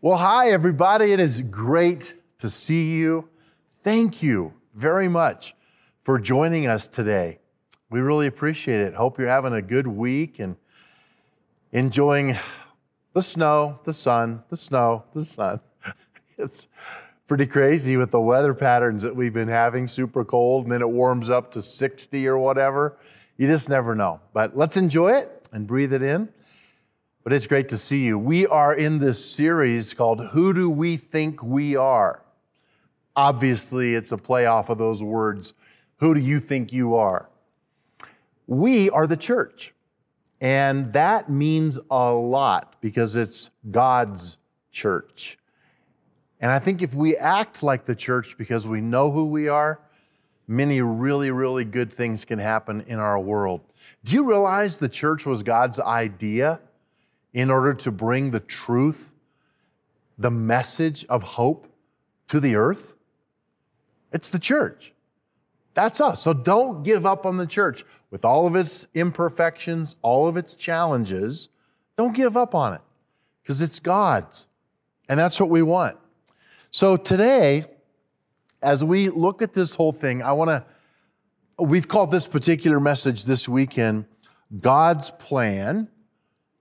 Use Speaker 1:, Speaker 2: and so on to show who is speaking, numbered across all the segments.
Speaker 1: Well, hi, everybody. It is great to see you. Thank you very much for joining us today. We really appreciate it. Hope you're having a good week and enjoying the snow, the sun, the snow, the sun. It's pretty crazy with the weather patterns that we've been having super cold and then it warms up to 60 or whatever. You just never know. But let's enjoy it and breathe it in. But it's great to see you. We are in this series called Who Do We Think We Are? Obviously, it's a play off of those words. Who do you think you are? We are the church. And that means a lot because it's God's church. And I think if we act like the church because we know who we are, many really, really good things can happen in our world. Do you realize the church was God's idea? In order to bring the truth, the message of hope to the earth? It's the church. That's us. So don't give up on the church. With all of its imperfections, all of its challenges, don't give up on it because it's God's. And that's what we want. So today, as we look at this whole thing, I want to, we've called this particular message this weekend God's plan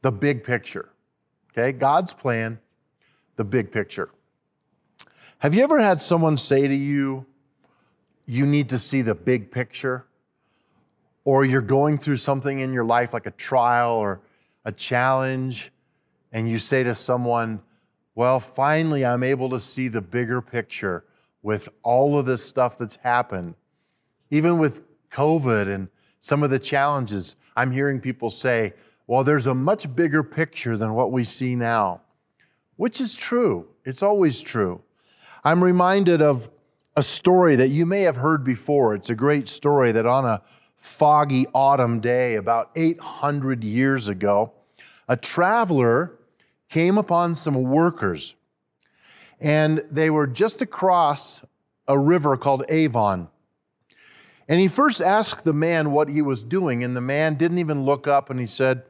Speaker 1: the big picture. Okay, God's plan, the big picture. Have you ever had someone say to you, you need to see the big picture? Or you're going through something in your life like a trial or a challenge, and you say to someone, Well, finally, I'm able to see the bigger picture with all of this stuff that's happened. Even with COVID and some of the challenges, I'm hearing people say, well, there's a much bigger picture than what we see now, which is true. It's always true. I'm reminded of a story that you may have heard before. It's a great story that on a foggy autumn day about 800 years ago, a traveler came upon some workers, and they were just across a river called Avon. And he first asked the man what he was doing, and the man didn't even look up and he said,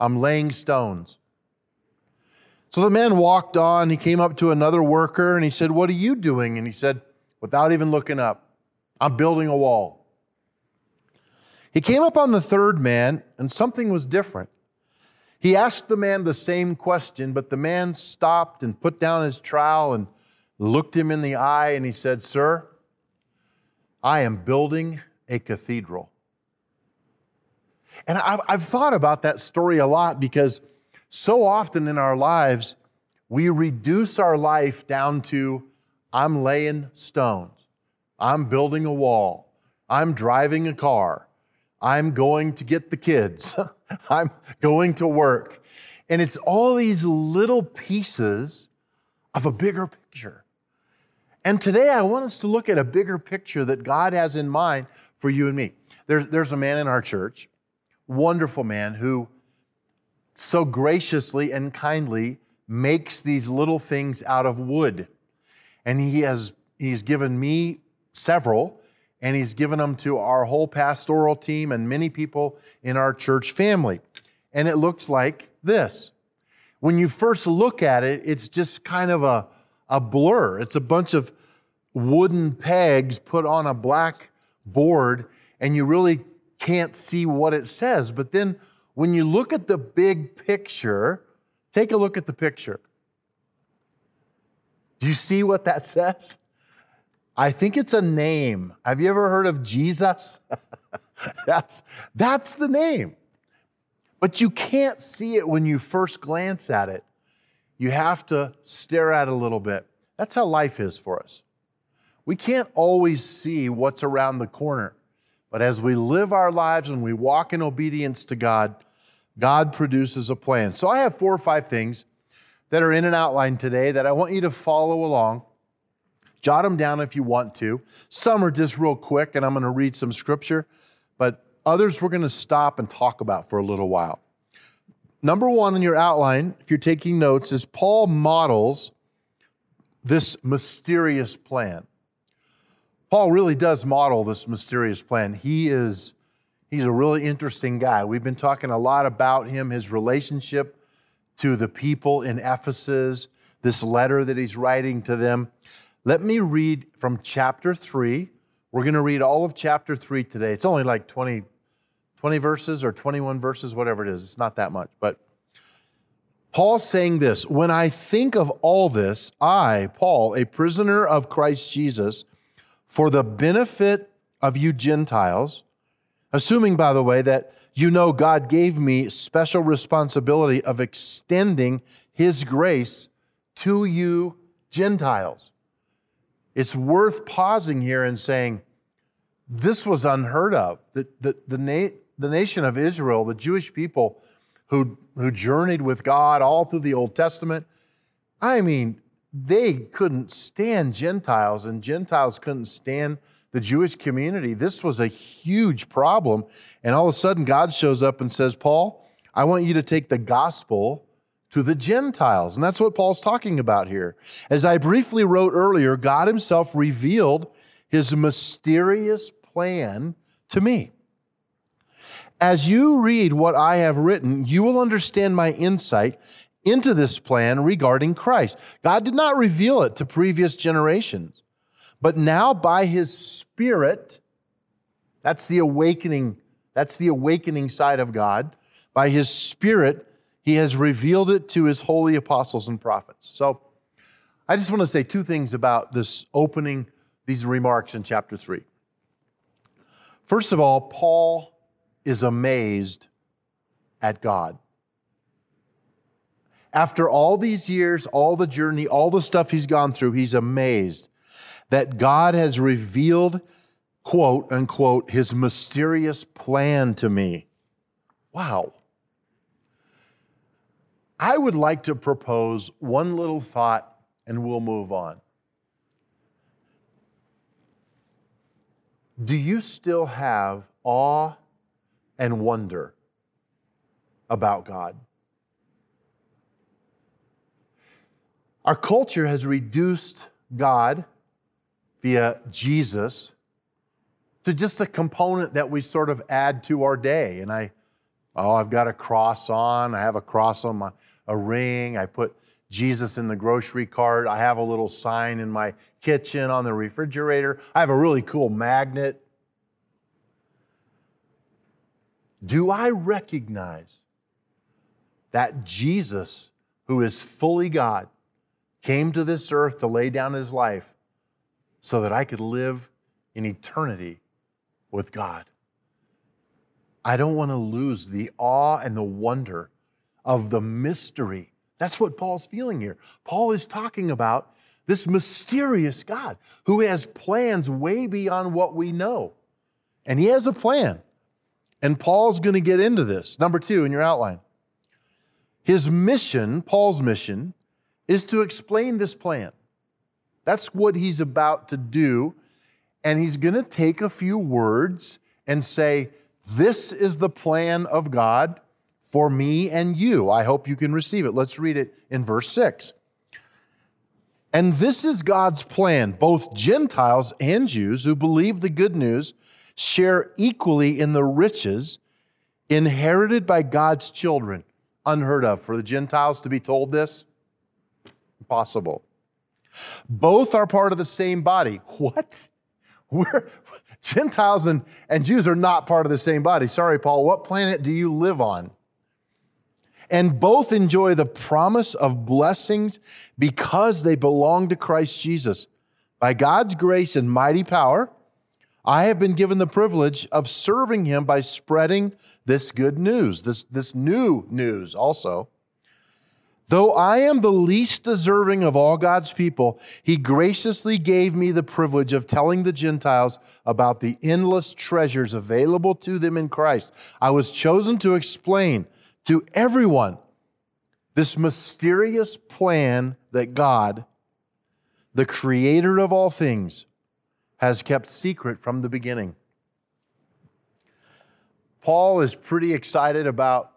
Speaker 1: I'm laying stones. So the man walked on. He came up to another worker and he said, What are you doing? And he said, without even looking up, I'm building a wall. He came up on the third man and something was different. He asked the man the same question, but the man stopped and put down his trowel and looked him in the eye and he said, Sir, I am building a cathedral. And I've, I've thought about that story a lot because so often in our lives, we reduce our life down to I'm laying stones, I'm building a wall, I'm driving a car, I'm going to get the kids, I'm going to work. And it's all these little pieces of a bigger picture. And today I want us to look at a bigger picture that God has in mind for you and me. There, there's a man in our church wonderful man who so graciously and kindly makes these little things out of wood. And he has he's given me several and he's given them to our whole pastoral team and many people in our church family. And it looks like this. When you first look at it, it's just kind of a, a blur. It's a bunch of wooden pegs put on a black board, and you really can't see what it says. But then when you look at the big picture, take a look at the picture. Do you see what that says? I think it's a name. Have you ever heard of Jesus? that's, that's the name. But you can't see it when you first glance at it. You have to stare at it a little bit. That's how life is for us. We can't always see what's around the corner. But as we live our lives and we walk in obedience to God, God produces a plan. So I have four or five things that are in an outline today that I want you to follow along. Jot them down if you want to. Some are just real quick, and I'm going to read some scripture, but others we're going to stop and talk about for a little while. Number one in your outline, if you're taking notes, is Paul models this mysterious plan. Paul really does model this mysterious plan. He is he's a really interesting guy. We've been talking a lot about him, his relationship to the people in Ephesus, this letter that he's writing to them. Let me read from chapter 3. We're going to read all of chapter 3 today. It's only like 20, 20 verses or 21 verses, whatever it is. It's not that much. But Paul's saying this When I think of all this, I, Paul, a prisoner of Christ Jesus, for the benefit of you Gentiles, assuming, by the way, that you know God gave me special responsibility of extending his grace to you Gentiles. It's worth pausing here and saying, this was unheard of. The, the, the, na- the nation of Israel, the Jewish people who, who journeyed with God all through the Old Testament, I mean, they couldn't stand Gentiles, and Gentiles couldn't stand the Jewish community. This was a huge problem. And all of a sudden, God shows up and says, Paul, I want you to take the gospel to the Gentiles. And that's what Paul's talking about here. As I briefly wrote earlier, God Himself revealed His mysterious plan to me. As you read what I have written, you will understand my insight into this plan regarding Christ. God did not reveal it to previous generations, but now by His Spirit, that's the awakening, that's the awakening side of God. By His Spirit, he has revealed it to his holy apostles and prophets. So I just want to say two things about this opening, these remarks in chapter 3. First of all, Paul is amazed at God. After all these years, all the journey, all the stuff he's gone through, he's amazed that God has revealed, quote unquote, his mysterious plan to me. Wow. I would like to propose one little thought and we'll move on. Do you still have awe and wonder about God? Our culture has reduced God via Jesus to just a component that we sort of add to our day. And I, oh, I've got a cross on, I have a cross on my a ring. I put Jesus in the grocery cart. I have a little sign in my kitchen on the refrigerator. I have a really cool magnet. Do I recognize that Jesus, who is fully God, came to this earth to lay down his life so that I could live in eternity with God? I don't want to lose the awe and the wonder of the mystery. That's what Paul's feeling here. Paul is talking about this mysterious God who has plans way beyond what we know. And he has a plan. And Paul's going to get into this. Number two in your outline. His mission, Paul's mission, is to explain this plan. That's what he's about to do. And he's going to take a few words and say, This is the plan of God for me and you. I hope you can receive it. Let's read it in verse 6. And this is God's plan. Both Gentiles and Jews who believe the good news share equally in the riches inherited by God's children. Unheard of for the Gentiles to be told this? Impossible. Both are part of the same body. What? We're, Gentiles and, and Jews are not part of the same body. Sorry, Paul. What planet do you live on? and both enjoy the promise of blessings because they belong to Christ Jesus. By God's grace and mighty power, I have been given the privilege of serving him by spreading this good news, this, this new news also. Though I am the least deserving of all God's people, he graciously gave me the privilege of telling the Gentiles about the endless treasures available to them in Christ. I was chosen to explain to everyone this mysterious plan that God, the creator of all things, has kept secret from the beginning. Paul is pretty excited about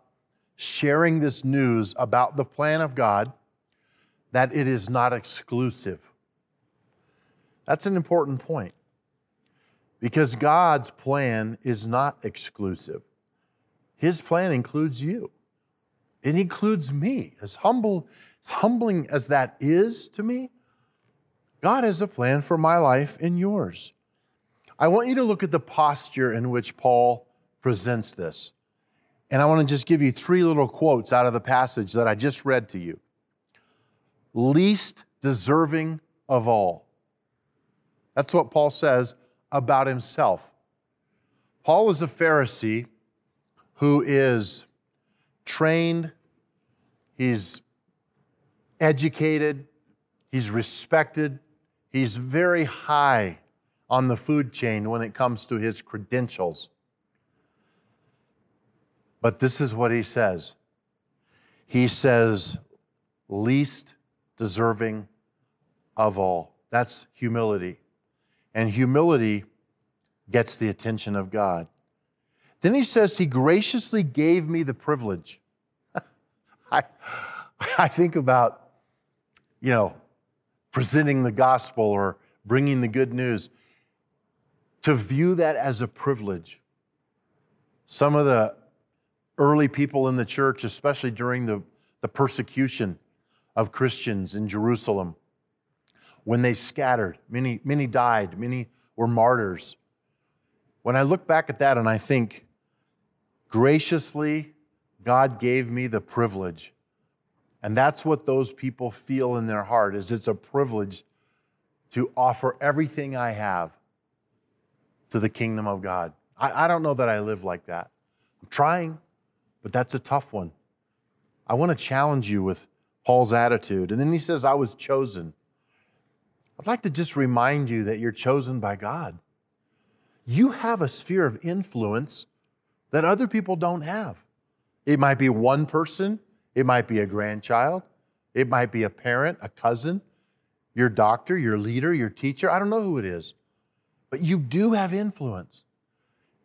Speaker 1: sharing this news about the plan of God that it is not exclusive. That's an important point because God's plan is not exclusive. His plan includes you. It includes me. As humble, as humbling as that is to me, God has a plan for my life and yours. I want you to look at the posture in which Paul presents this. And I want to just give you three little quotes out of the passage that I just read to you. Least deserving of all. That's what Paul says about himself. Paul is a Pharisee who is trained, he's educated, he's respected, he's very high on the food chain when it comes to his credentials. But this is what he says He says, least deserving of all. That's humility. And humility gets the attention of God. Then he says, He graciously gave me the privilege. I, I think about, you know, presenting the gospel or bringing the good news. To view that as a privilege. Some of the early people in the church, especially during the, the persecution of Christians in Jerusalem, when they scattered, many, many died, many were martyrs. When I look back at that and I think, graciously, God gave me the privilege. And that's what those people feel in their heart is it's a privilege to offer everything I have to the kingdom of God. I, I don't know that I live like that. I'm trying but that's a tough one. I want to challenge you with Paul's attitude. And then he says, I was chosen. I'd like to just remind you that you're chosen by God. You have a sphere of influence that other people don't have. It might be one person, it might be a grandchild, it might be a parent, a cousin, your doctor, your leader, your teacher. I don't know who it is, but you do have influence.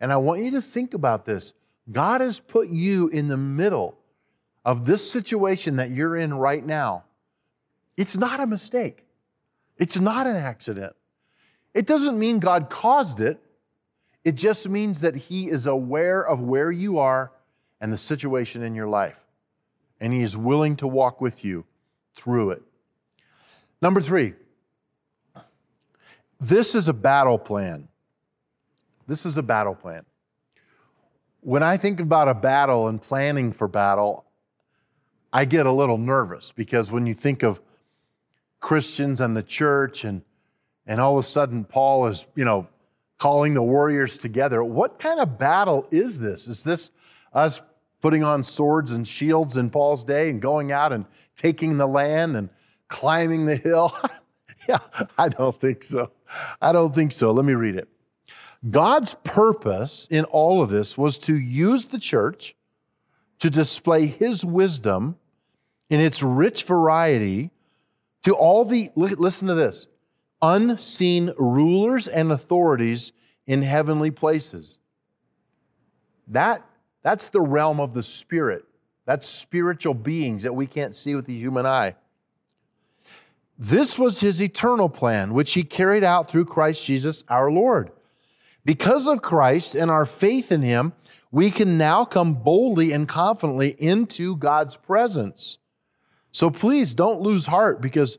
Speaker 1: And I want you to think about this. God has put you in the middle of this situation that you're in right now. It's not a mistake, it's not an accident. It doesn't mean God caused it, it just means that He is aware of where you are and the situation in your life. And He is willing to walk with you through it. Number three, this is a battle plan. This is a battle plan when I think about a battle and planning for battle, I get a little nervous because when you think of Christians and the church and and all of a sudden Paul is, you know, calling the warriors together, what kind of battle is this? Is this us putting on swords and shields in Paul's day and going out and taking the land and climbing the hill? yeah, I don't think so. I don't think so. Let me read it. God's purpose in all of this was to use the church to display his wisdom in its rich variety to all the, listen to this, unseen rulers and authorities in heavenly places. That, that's the realm of the spirit. That's spiritual beings that we can't see with the human eye. This was his eternal plan, which he carried out through Christ Jesus our Lord. Because of Christ and our faith in him, we can now come boldly and confidently into God's presence. So please don't lose heart because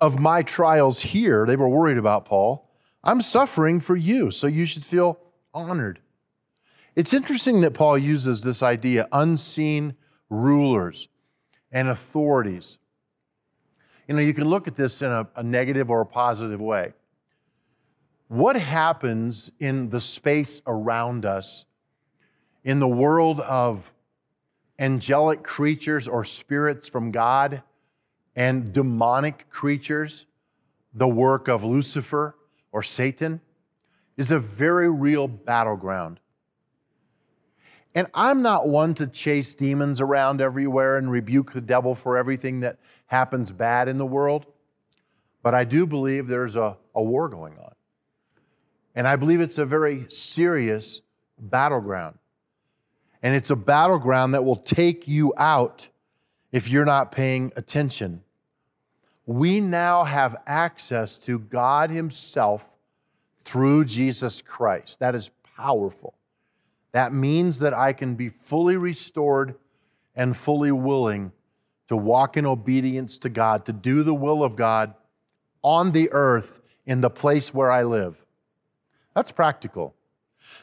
Speaker 1: of my trials here. They were worried about Paul. I'm suffering for you, so you should feel honored. It's interesting that Paul uses this idea unseen rulers and authorities. You know, you can look at this in a, a negative or a positive way what happens in the space around us in the world of angelic creatures or spirits from God and demonic creatures, the work of Lucifer or Satan, is a very real battleground. And I'm not one to chase demons around everywhere and rebuke the devil for everything that happens bad in the world, but I do believe there's a, a war going on. And I believe it's a very serious battleground. And it's a battleground that will take you out if you're not paying attention. We now have access to God Himself through Jesus Christ. That is powerful. That means that I can be fully restored and fully willing to walk in obedience to God, to do the will of God on the earth in the place where I live. That's practical.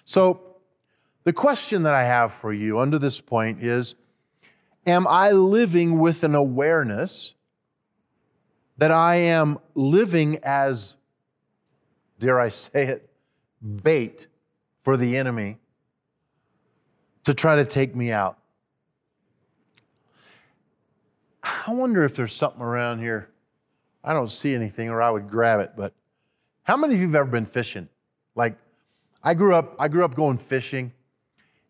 Speaker 1: So, the question that I have for you under this point is Am I living with an awareness that I am living as, dare I say it, bait for the enemy to try to take me out? I wonder if there's something around here. I don't see anything or I would grab it, but how many of you have ever been fishing? Like I grew up I grew up going fishing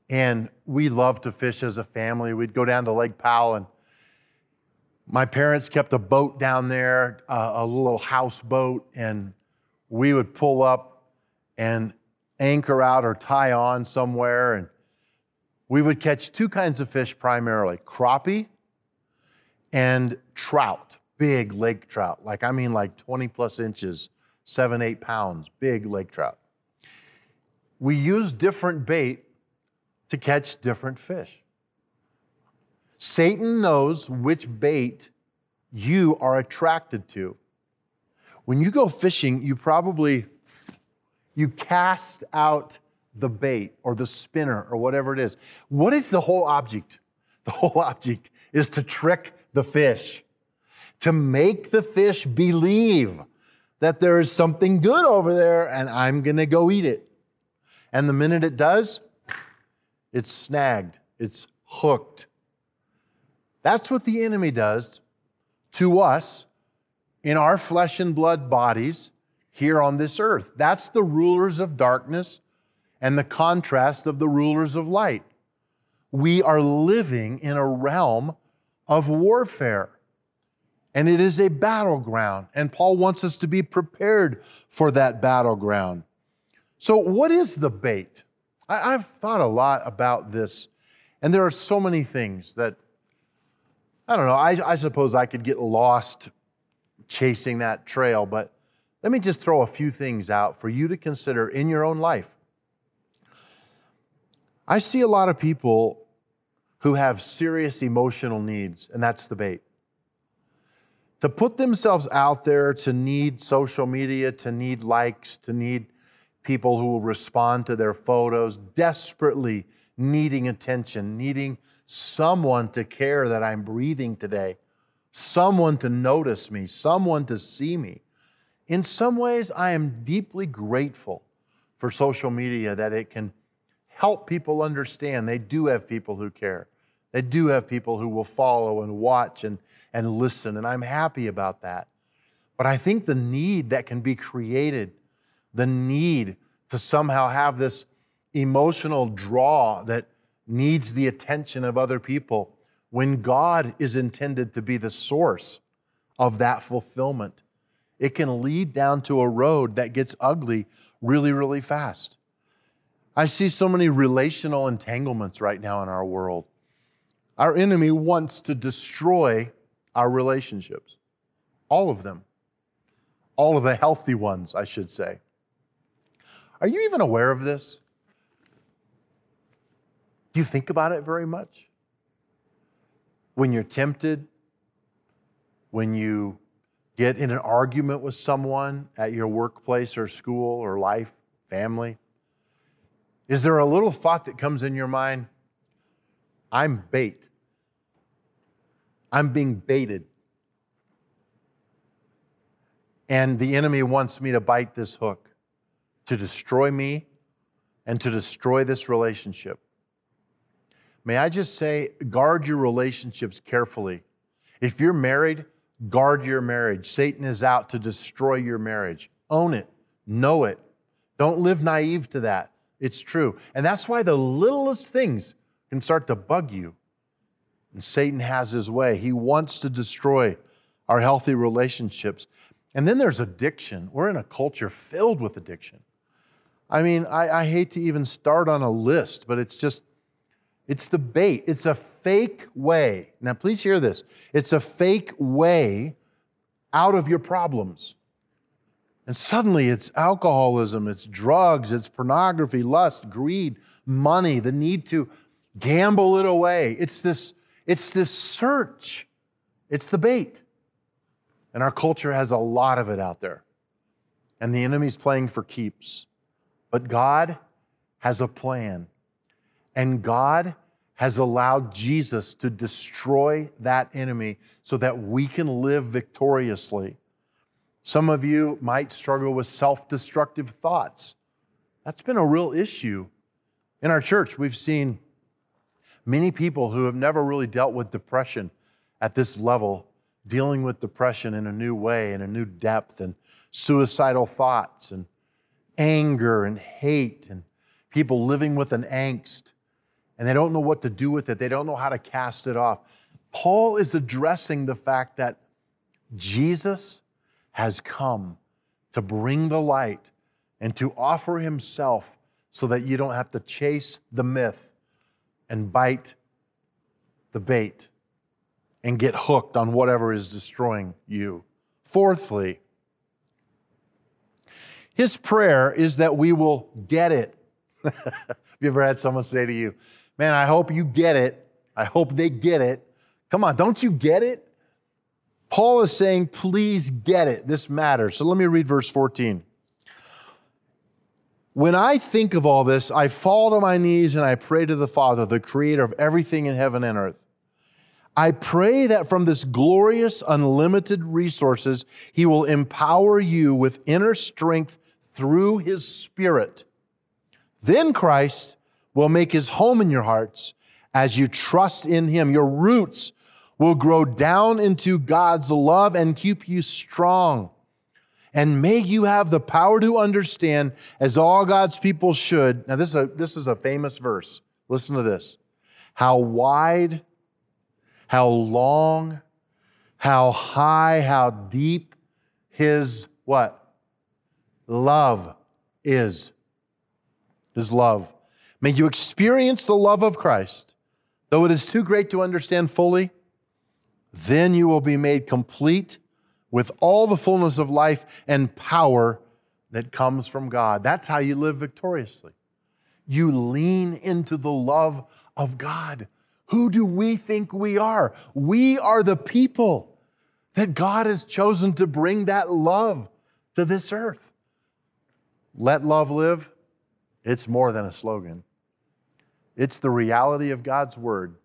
Speaker 1: and we loved to fish as a family. We'd go down to Lake Powell and my parents kept a boat down there, uh, a little houseboat, and we would pull up and anchor out or tie on somewhere. And we would catch two kinds of fish primarily crappie and trout, big lake trout. Like, I mean, like 20 plus inches, seven, eight pounds, big lake trout. We use different bait to catch different fish. Satan knows which bait you are attracted to. When you go fishing, you probably you cast out the bait or the spinner or whatever it is. What is the whole object? The whole object is to trick the fish, to make the fish believe that there is something good over there and I'm going to go eat it. And the minute it does, it's snagged, it's hooked. That's what the enemy does to us in our flesh and blood bodies here on this earth. That's the rulers of darkness and the contrast of the rulers of light. We are living in a realm of warfare. And it is a battleground. And Paul wants us to be prepared for that battleground. So, what is the bait? I, have thought a lot about this, and there are so many things that, I don't know, I, I suppose I could get lost chasing that trail, but let me just throw a few things out for you to consider in your own life. I see a lot of people who have serious emotional needs, and that's the bait. To put themselves out there, to need social media, to need likes, to need people who will respond to their photos, desperately needing attention, needing someone to care that I'm breathing today, someone to notice me, someone to see me. In some ways, I am deeply grateful for social media that it can help people understand they do have people who care. They do have people who will follow and watch and, and listen, and I'm happy about that. But I think the need that can be created, the need to somehow have this emotional draw that needs the attention of other people when God is intended to be the source of that fulfillment, it can lead down to a road that gets ugly really, really fast. I see so many relational entanglements right now in our world. Our enemy wants to destroy our relationships, all of them, all of the healthy ones, I should say. Are you even aware of this? Do you think about it very much? When you're tempted, when you get in an argument with someone at your workplace or school or life, family, is there a little thought that comes in your mind? I'm bait. I'm being baited. And the enemy wants me to bite this hook to destroy me and to destroy this relationship. May I just say, guard your relationships carefully. If you're married, guard your marriage. Satan is out to destroy your marriage. Own it, know it. Don't live naive to that. It's true. And that's why the littlest things can start to bug you. And Satan has his way. He wants to destroy our healthy relationships. And then there's addiction. We're in a culture filled with addiction. I mean, I, I, hate to even start on a list, but it's just, it's the bait. It's a fake way. Now, please hear this. It's a fake way out of your problems. And suddenly it's alcoholism, it's drugs, it's pornography, lust, greed, money, the need to gamble it away. It's this, It's this search, it's the bait. And our culture has a lot of it out there. And the enemy's playing for keeps. But God has a plan. And God has allowed Jesus to destroy that enemy so that we can live victoriously. Some of you might struggle with self destructive thoughts. That's been a real issue. In our church, we've seen many people who have never really dealt with depression at this level dealing with depression in a new way, in a new depth, and suicidal thoughts, and anger, and hate, and people living with an angst, and they don't know what to do with it. They don't know how to cast it off. Paul is addressing the fact that Jesus has come to bring the light and to offer himself so that you don't have to chase the myth and bite the bait and get hooked on whatever is destroying you. Fourthly, his prayer is that we will get it. Have you ever had someone say to you, Man, I hope you get it. I hope they get it. Come on, don't you get it? Paul is saying, Please get it. This matters. So let me read verse 14. When I think of all this, I fall to my knees and I pray to the Father, the creator of everything in heaven and earth. I pray that from this glorious, unlimited resources, He will empower you with inner strength through His Spirit. Then Christ will make His home in your hearts as you trust in Him. Your roots will grow down into God's love and keep you strong and may you have the power to understand, as all God's people should. Now, this is a, this is a famous verse. Listen to this. How wide, how long, how high, how deep his what? Love is. His love. May you experience the love of Christ, though it is too great to understand fully. Then you will be made complete with all the fullness of life and power that comes from God. That's how you live victoriously. You lean into the love of God. Who do we think we are? We are the people that God has chosen to bring that love to this earth. Let love live. It's more than a slogan, it's the reality of God's word.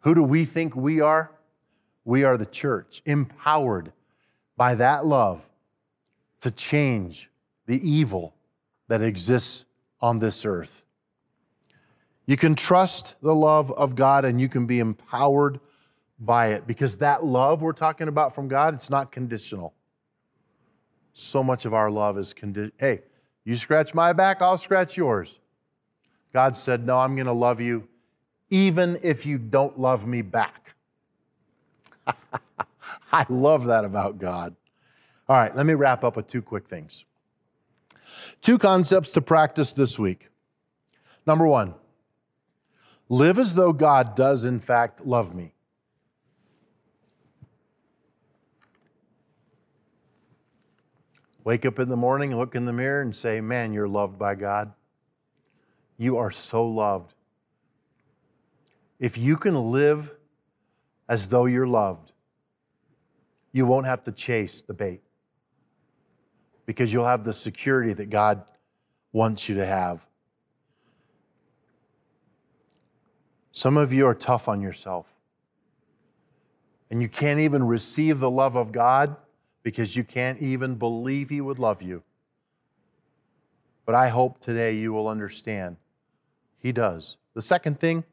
Speaker 1: Who do we think we are? We are the church, empowered by that love to change the evil that exists on this earth. You can trust the love of God and you can be empowered by it because that love we're talking about from God, it's not conditional. So much of our love is conditional. Hey, you scratch my back, I'll scratch yours. God said, No, I'm going to love you even if you don't love me back. I love that about God. All right, let me wrap up with two quick things. Two concepts to practice this week. Number one, live as though God does, in fact, love me. Wake up in the morning, look in the mirror, and say, Man, you're loved by God. You are so loved. If you can live as though you're loved, you won't have to chase the bait because you'll have the security that God wants you to have. Some of you are tough on yourself. And you can't even receive the love of God because you can't even believe He would love you. But I hope today you will understand He does. The second thing,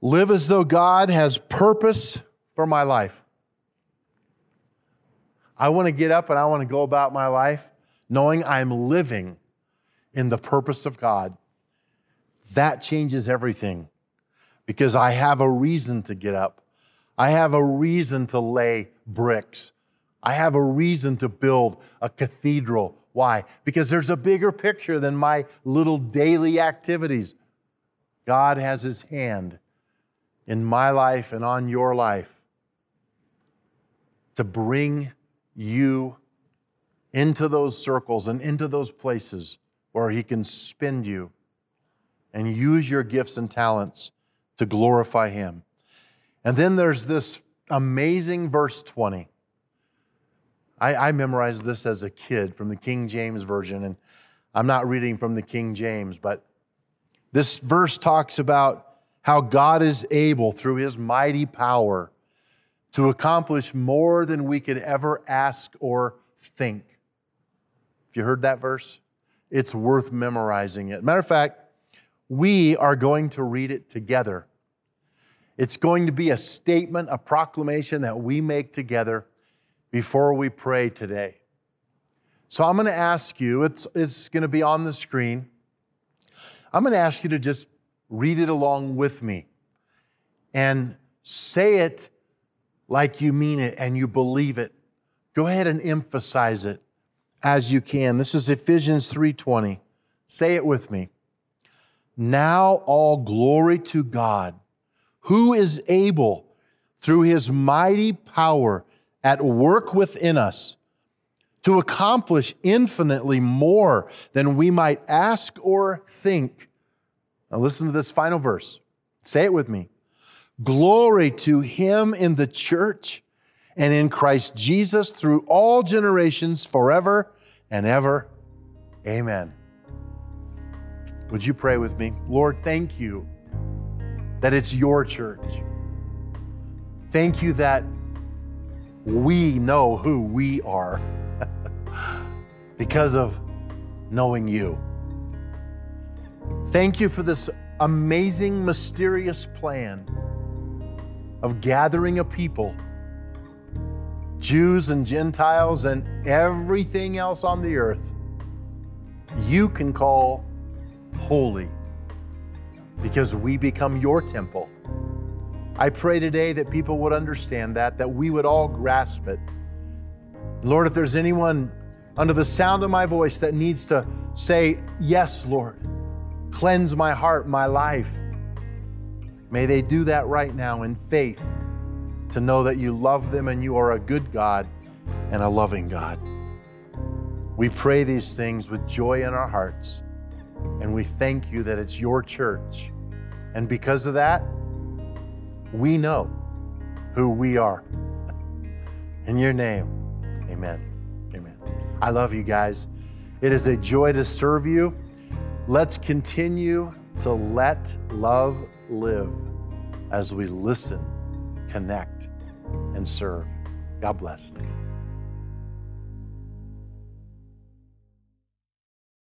Speaker 1: live as though God has purpose for my life. I want to get up and I want to go about my life knowing I'm living in the purpose of God. That changes everything because I have a reason to get up. I have a reason to lay bricks. I have a reason to build a cathedral. Why? Because there's a bigger picture than my little daily activities. God has His hand in my life and on your life to bring you into those circles and into those places where He can spend you and use your gifts and talents to glorify Him. And then there's this amazing verse 20. I, I, memorized this as a kid from the King James Version, and I'm not reading from the King James, but this verse talks about how God is able, through his mighty power, to accomplish more than we could ever ask or think. If you heard that verse, it's worth memorizing it. Matter of fact, we are going to read it together. It's going to be a statement, a proclamation that we make together before we pray today. So I'm going to ask you, it's, it's going to be on the screen. I'm going to ask you to just read it along with me and say it like you mean it and you believe it. Go ahead and emphasize it as you can. This is Ephesians 3:20. Say it with me. Now all glory to God, who is able through his mighty power at work within us to accomplish infinitely more than we might ask or think. Now listen to this final verse. Say it with me. Glory to him in the church and in Christ Jesus through all generations forever and ever. Amen. Would you pray with me? Lord, thank you that it's your church. Thank you that we know who we are because of knowing you. Thank you for this amazing, mysterious plan of gathering a people, Jews and Gentiles and everything else on the earth, you can call holy because we become your temple. I pray today that people would understand that, that we would all grasp it. Lord, if there's anyone under the sound of my voice that needs to say, Yes, Lord, cleanse my heart, my life, May they do that right now in faith to know that you love them and you are a good God and a loving God. We pray these things with joy in our hearts, and we thank you that it's your church. And because of that, we know who we are. In your name, amen. Amen. I love you guys. It is a joy to serve you. Let's continue to let love live as we listen, connect, and serve. God bless.